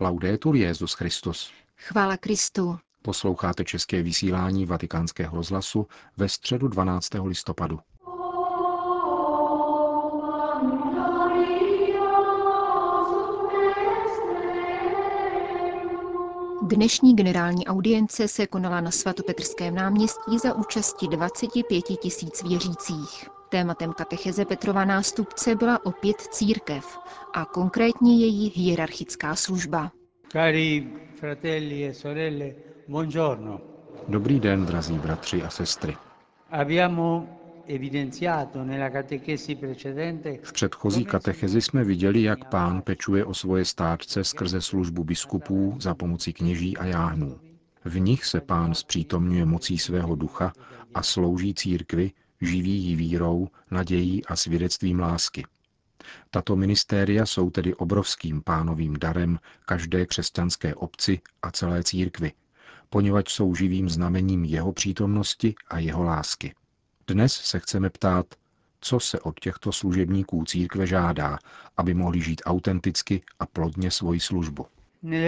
Laudetur Jezus Christus. Chvála Kristu. Posloucháte české vysílání Vatikánského rozhlasu ve středu 12. listopadu. Dnešní generální audience se konala na svatopetrském náměstí za účasti 25 tisíc věřících. Tématem katecheze Petrova nástupce byla opět církev a konkrétně její hierarchická služba. Cari fratelli e sorelle, buongiorno. Dobrý den, drazí bratři a sestry. Abbiamo evidenziato nella catechesi precedente V předchozí katechezi jsme viděli, jak pán pečuje o svoje státce skrze službu biskupů za pomocí kněží a jáhnů. V nich se pán zpřítomňuje mocí svého ducha a slouží církvi, živí ji vírou, nadějí a svědectvím lásky. Tato ministéria jsou tedy obrovským pánovým darem každé křesťanské obci a celé církvy, poněvadž jsou živým znamením jeho přítomnosti a jeho lásky. Dnes se chceme ptát, co se od těchto služebníků církve žádá, aby mohli žít autenticky a plodně svoji službu.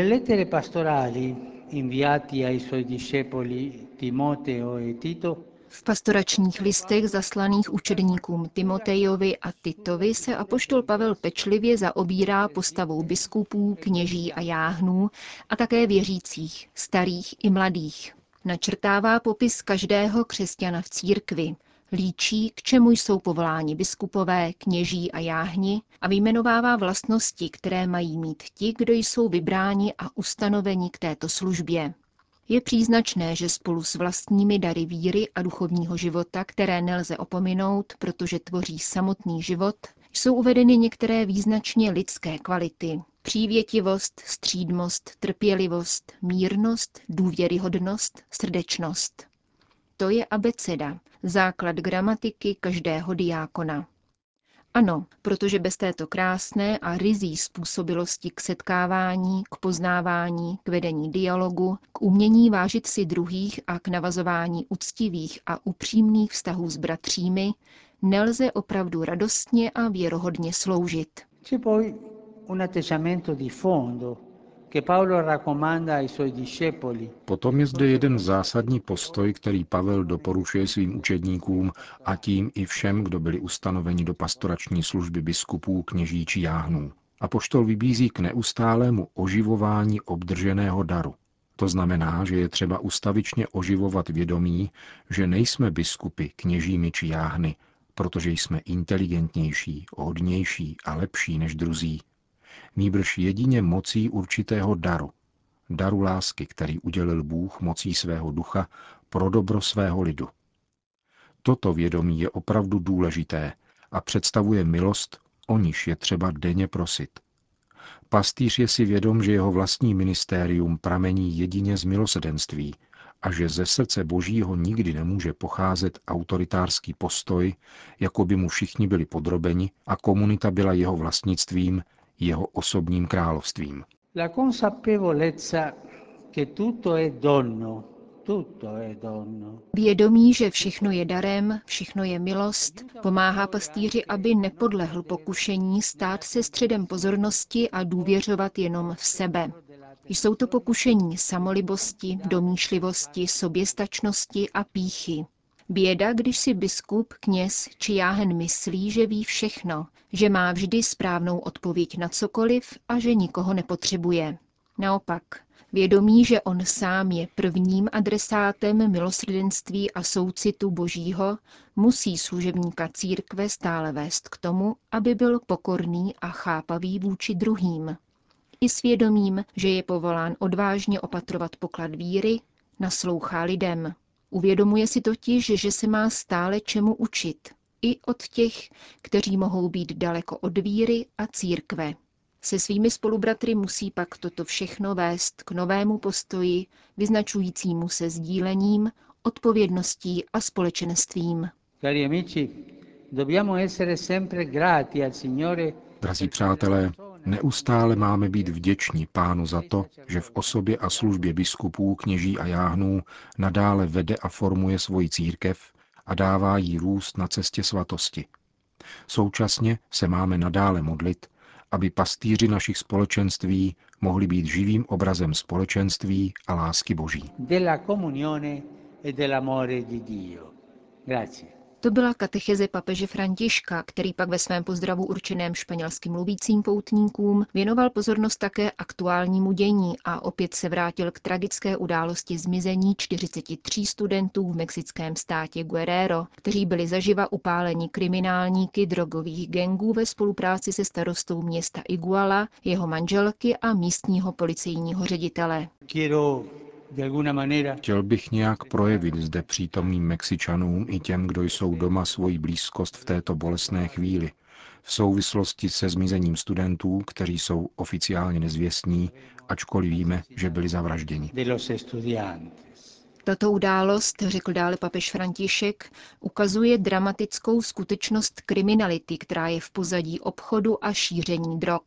Lettere pastorali inviati ai suoi discepoli Timoteo e Tito V pastoračních listech zaslaných učedníkům Timotejovi a Titovi se apoštol Pavel pečlivě zaobírá postavou biskupů, kněží a jáhnů a také věřících, starých i mladých. Načrtává popis každého křesťana v církvi, líčí, k čemu jsou povoláni biskupové, kněží a jáhni a vyjmenovává vlastnosti, které mají mít ti, kdo jsou vybráni a ustanoveni k této službě. Je příznačné, že spolu s vlastními dary víry a duchovního života, které nelze opominout, protože tvoří samotný život, jsou uvedeny některé význačně lidské kvality. Přívětivost, střídmost, trpělivost, mírnost, důvěryhodnost, srdečnost. To je abeceda, základ gramatiky každého diákona. Ano, protože bez této krásné a rizí způsobilosti k setkávání, k poznávání, k vedení dialogu, k umění vážit si druhých a k navazování úctivých a upřímných vztahů s bratřími, nelze opravdu radostně a věrohodně sloužit. Potom je zde jeden zásadní postoj, který Pavel doporučuje svým učedníkům a tím i všem, kdo byli ustanoveni do pastorační služby biskupů, kněží či jáhnů. A poštol vybízí k neustálému oživování obdrženého daru. To znamená, že je třeba ustavičně oživovat vědomí, že nejsme biskupy, kněžími či jáhny, protože jsme inteligentnější, hodnější a lepší než druzí. Nýbrž jedině mocí určitého daru, daru lásky, který udělil Bůh mocí svého ducha pro dobro svého lidu. Toto vědomí je opravdu důležité a představuje milost, o níž je třeba denně prosit. Pastýř je si vědom, že jeho vlastní ministérium pramení jedině z milosedenství a že ze srdce Božího nikdy nemůže pocházet autoritářský postoj, jako by mu všichni byli podrobeni a komunita byla jeho vlastnictvím, jeho osobním královstvím. la consapevolezza che tutto è dono, tutto è dono. Vědomí, že všechno je darem, všechno je milost, pomáhá pastýři, aby nepodlehl pokušení stát se středem pozornosti a důvěřovat jenom v sebe. Jsou to pokušení samolibosti, domýšlivosti, soběstačnosti a píchy. Běda, když si biskup, kněz či jáhen myslí, že ví všechno, že má vždy správnou odpověď na cokoliv a že nikoho nepotřebuje. Naopak, vědomí, že on sám je prvním adresátem milosrdenství a soucitu Božího, musí služebníka církve stále vést k tomu, aby byl pokorný a chápavý vůči druhým. I svědomím, že je povolán odvážně opatrovat poklad víry, naslouchá lidem. Uvědomuje si totiž, že se má stále čemu učit, i od těch, kteří mohou být daleko od víry a církve. Se svými spolubratry musí pak toto všechno vést k novému postoji, vyznačujícímu se sdílením, odpovědností a společenstvím. Cari amici, dobbiamo essere sempre grati al Signore Drazí přátelé, neustále máme být vděční pánu za to, že v osobě a službě biskupů, kněží a jáhnů nadále vede a formuje svoji církev a dává jí růst na cestě svatosti. Současně se máme nadále modlit, aby pastýři našich společenství mohli být živým obrazem společenství a lásky Boží. della comunione e dell'amore di Dio. Grazie. To byla katecheze papeže Františka, který pak ve svém pozdravu určeném španělsky mluvícím poutníkům věnoval pozornost také aktuálnímu dění a opět se vrátil k tragické události zmizení 43 studentů v mexickém státě Guerrero, kteří byli zaživa upáleni kriminálníky drogových gengů ve spolupráci se starostou města Iguala, jeho manželky a místního policejního ředitele. Quiero Chtěl bych nějak projevit zde přítomným Mexičanům i těm, kdo jsou doma svoji blízkost v této bolestné chvíli, v souvislosti se zmizením studentů, kteří jsou oficiálně nezvěstní, ačkoliv víme, že byli zavražděni. Tato událost, řekl dále papež František, ukazuje dramatickou skutečnost kriminality, která je v pozadí obchodu a šíření drog.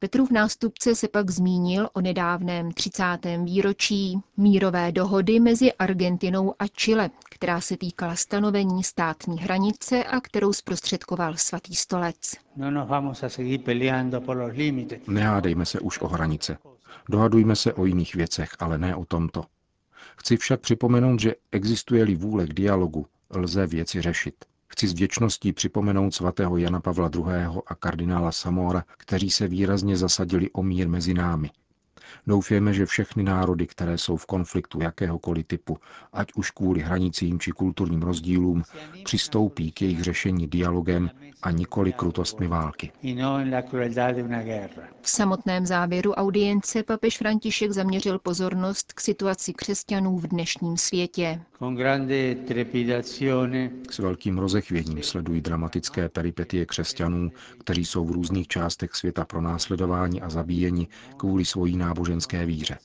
Petrův nástupce se pak zmínil o nedávném 30. výročí mírové dohody mezi Argentinou a Chile, která se týkala stanovení státní hranice a kterou zprostředkoval svatý stolec. No nos vamos a seguir peleando por los límites. Nehádejme se už o hranice. Dohadujme se o jiných věcech, ale ne o tomto. Chci však připomenout, že existuje-li vůle k dialogu, lze věci řešit. Chci s vděčností připomenout svatého Jana Pavla II. a kardinála Samora, kteří se výrazně zasadili o mír mezi námi. Doufejme, že všechny národy, které jsou v konfliktu jakéhokoliv typu, ať už kvůli hranicím či kulturním rozdílům, přistoupí k jejich řešení dialogem a nikoli krutostmi války. no. V samotném závěru audience papež František zaměřil pozornost k situaci křesťanů v dnešním světě. S velkým rozechvěním sledují dramatické peripetie křesťanů, kteří jsou v různých částech světa pronásledováni a zabíjeni kvůli svojí náboženské víře.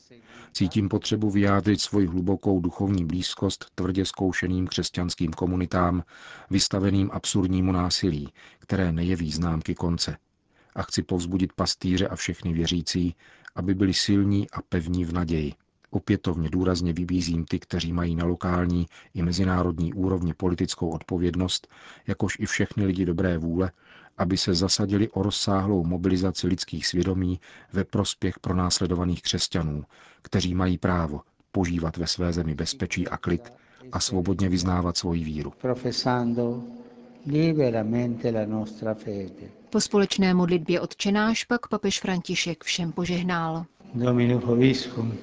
Cítím potřebu vyjádřit svoji hlubokou duchovní blízkost tvrdě zkoušeným křesťanským komunitám, vystaveným absurdnímu násilí, které nejeví známky konce. A chci povzbudit pastýře a všechny věřící, aby byli silní a pevní v naději. Opětovně důrazně vybízím ty, kteří mají na lokální i mezinárodní úrovni politickou odpovědnost, jakož i všechny lidi dobré vůle, aby se zasadili o rozsáhlou mobilizaci lidských svědomí ve prospěch pronásledovaných křesťanů, kteří mají právo požívat ve své zemi bezpečí a klid a svobodně vyznávat svoji víru. professando liberamente la nostra fede. Po společné modlitbě odčenáš pak papež František všem požehnal. Dominus Vobiscum,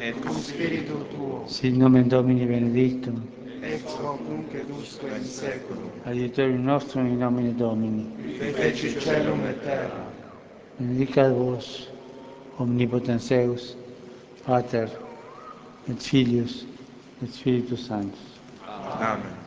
et cum spiritu tuo, sit nomen Domini benedictum, ex hoc nunc et usque in seculum, adiutorium nostrum in nomine Domini, qui feci celum et terra, benedicat vos, omnipotens Deus, Pater, et Filius, et Spiritus Sanctus. Amen.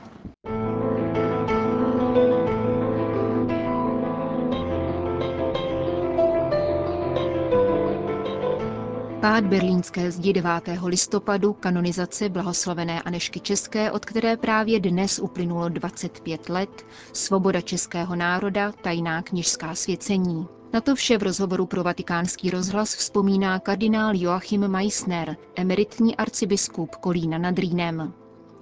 Pád berlínské zdi 9. listopadu, kanonizace blahoslavené Anešky České, od které právě dnes uplynulo 25 let, svoboda českého národa, tajná knižská svěcení. Na to vše v rozhovoru pro vatikánský rozhlas vzpomíná kardinál Joachim Meissner, emeritní arcibiskup Kolína nad Rýnem.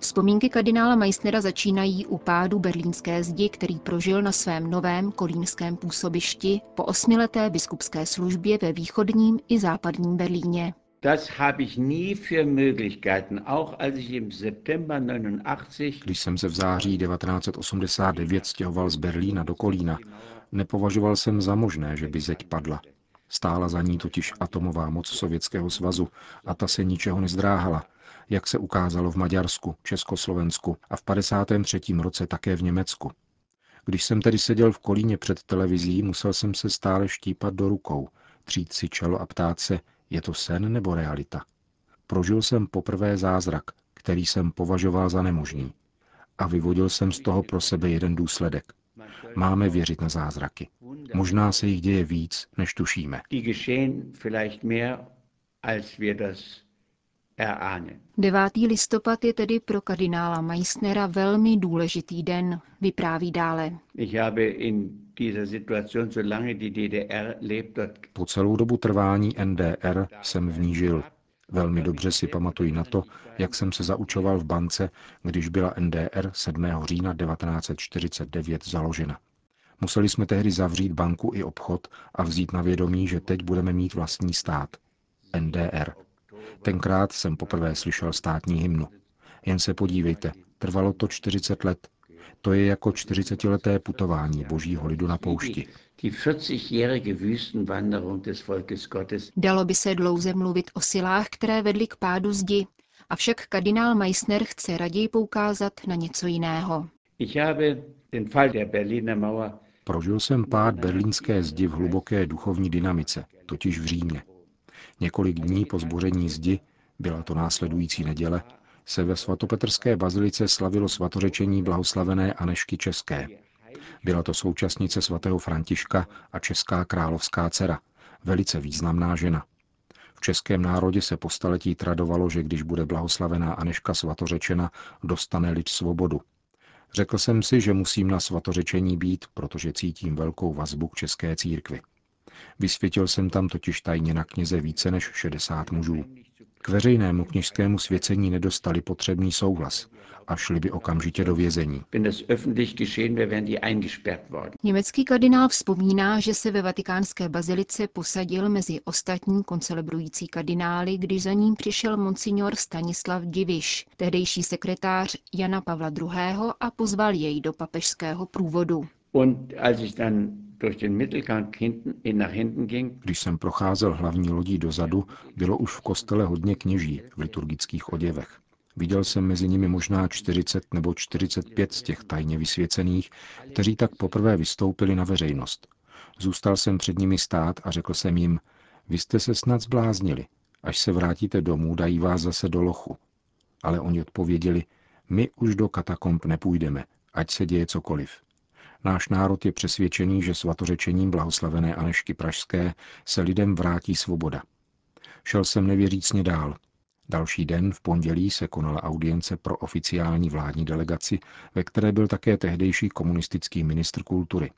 Vzpomínky kardinála Meissnera začínají u pádu berlínské zdi, který prožil na svém novém kolínském působišti po osmileté biskupské službě ve východním i západním Berlíně. Das habe ich nie für Möglichkeiten, auch als ich im September 89 Když jsem se v září 1989 stěhoval z Berlína do Kolína, nepovažoval jsem za možné, že by zeď padla. Stála za ní totiž atomová moc Sovětského svazu a ta se ničeho nezdráhala, jak se ukázalo v Maďarsku, Československu a v 53. roce také v Německu. Když jsem tedy seděl v Kolíně před televizí, musel jsem se stále štípat do rukou, třít si čelo a ptát se, je to sen nebo realita. Prožil jsem poprvé zázrak, který jsem považoval za nemožný. A vyvodil jsem z toho pro sebe jeden důsledek. Máme věřit na zázraky. Možná se jich děje víc, než tušíme. 9. listopad je tedy pro kardinála Meissnera velmi důležitý den, vypráví dále. Ich habe in dieser Situation, solange die DDR lebt, dort Po celou dobu trvání NDR jsem v ní žil. Velmi dobře si pamatuji na to, jak jsem se zaučoval v bance, když byla NDR 7. října 1949 založena. Museli jsme tehdy zavřít banku i obchod a vzít na vědomí, že teď budeme mít vlastní stát. NDR. Tenkrát jsem poprvé slyšel státní hymnu. Jen se podívejte, trvalo to 40 let. To je jako 40-leté putování božího lidu na poušti. Dalo by se dlouze mluvit o silách, které vedly k pádu zdi, avšak kardinál Meissner chce raději poukázat na něco jiného. Prožil jsem pád berlínské zdi v hluboké duchovní dynamice, totiž v Římě. Několik dní po zboření zdi, byla to následující neděle, se ve svatopetrské bazilice slavilo svatořečení blahoslavené Anešky České. Byla to současnice svatého Františka a česká královská dcera, velice významná žena. V českém národě se po staletí tradovalo, že když bude blahoslavená Aneška svatořečena, dostane lid svobodu. Řekl jsem si, že musím na svatořečení být, protože cítím velkou vazbu k české církvi. Vysvětil jsem tam totiž tajně na kněze více než 60 mužů. K veřejnému kněžskému svěcení nedostali potřebný souhlas a šli by okamžitě do vězení. Německý kardinál vzpomíná, že se ve vatikánské bazilice posadil mezi ostatní koncelebrující kardinály, když za ním přišel monsignor Stanislav Diviš, tehdejší sekretář Jana Pavla II. a pozval jej do papežského průvodu. Když jsem procházel hlavní lodí dozadu, bylo už v kostele hodně kněží v liturgických oděvech. Viděl jsem mezi nimi možná 40 nebo 45 z těch tajně vysvěcených, kteří tak poprvé vystoupili na veřejnost. Zůstal jsem před nimi stát a řekl jsem jim, vy jste se snad zbláznili. Až se vrátíte domů, dají vás zase do lochu. Ale oni odpověděli, my už do katakomb nepůjdeme, ať se děje cokoliv. Náš národ je přesvědčený, že svatořečením blahoslavené Anešky Pražské se lidem vrátí svoboda. Šel jsem nevěřícně dál. Další den, v pondělí, se konala audience pro oficiální vládní delegaci, ve které byl také tehdejší komunistický ministr kultury.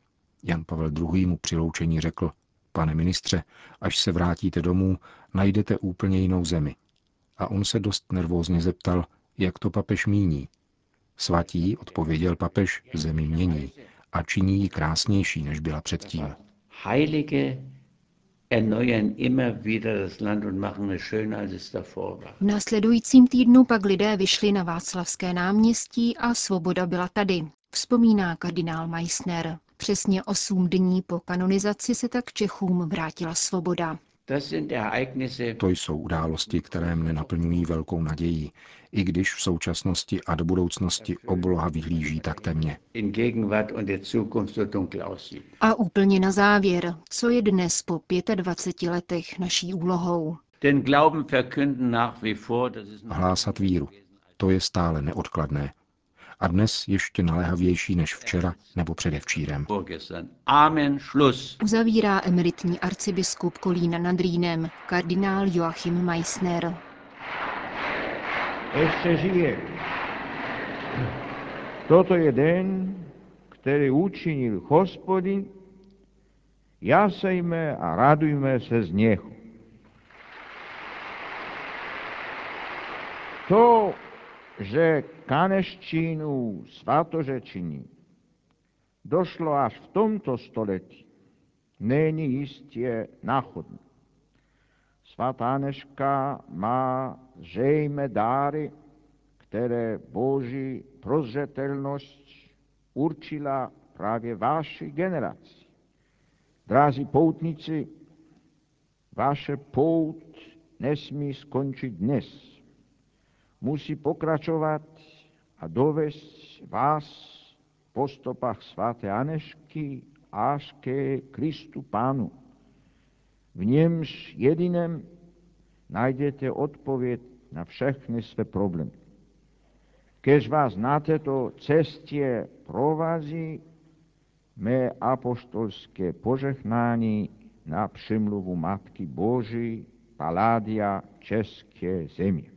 Jan Pavel II. mu přiloučení řekl, pane ministře, až se vrátíte domů, najdete úplně jinou zemi. A on se dost nervózně zeptal, jak to papež míní. Svatí, odpověděl papež, zemi mění a činí ji krásnější, než byla předtím. Heilige erneuern immer wieder das Land und machen es schöner, als es davor war. V následujícím týdnu pak lidé vyšli na Václavské náměstí a svoboda byla tady, vzpomíná kardinál Meissner. Přesně osm dní po kanonizaci se tak Čechům vrátila svoboda. To jsou události, které mne naplňují velkou nadějí, i když v současnosti a do budoucnosti obloha vyhlíží tak temně. A úplně na závěr, co je dnes po 25 letech naší úlohou? Hlásat víru. To je stále neodkladné a dnes ještě naléhavější než včera nebo předevčírem. Amen, Schluss. Uzavírá emeritní arcibiskup Kolína nad Rýnem, kardinál Joachim Meissner. Ještě žije. Toto je den, který učinil hospodin, jasejme a radujme se z něho. To že kaneščínu svatořečení došlo až v tomto století, není jistě náhodné. Svatá Neška má zřejmé dáry, které Boží prozřetelnost určila právě vaši generaci. Drazí poutníci, vaše pout nesmí skončit dnes musí pokračovat a dovést vás po stopách svaté Anešky až ke Kristu Pánu. V němž jediném najdete odpověď na všechny své problémy. Kež vás na této cestě provází mé apoštolské požehnání na přimluvu Matky Boží Paládia České země.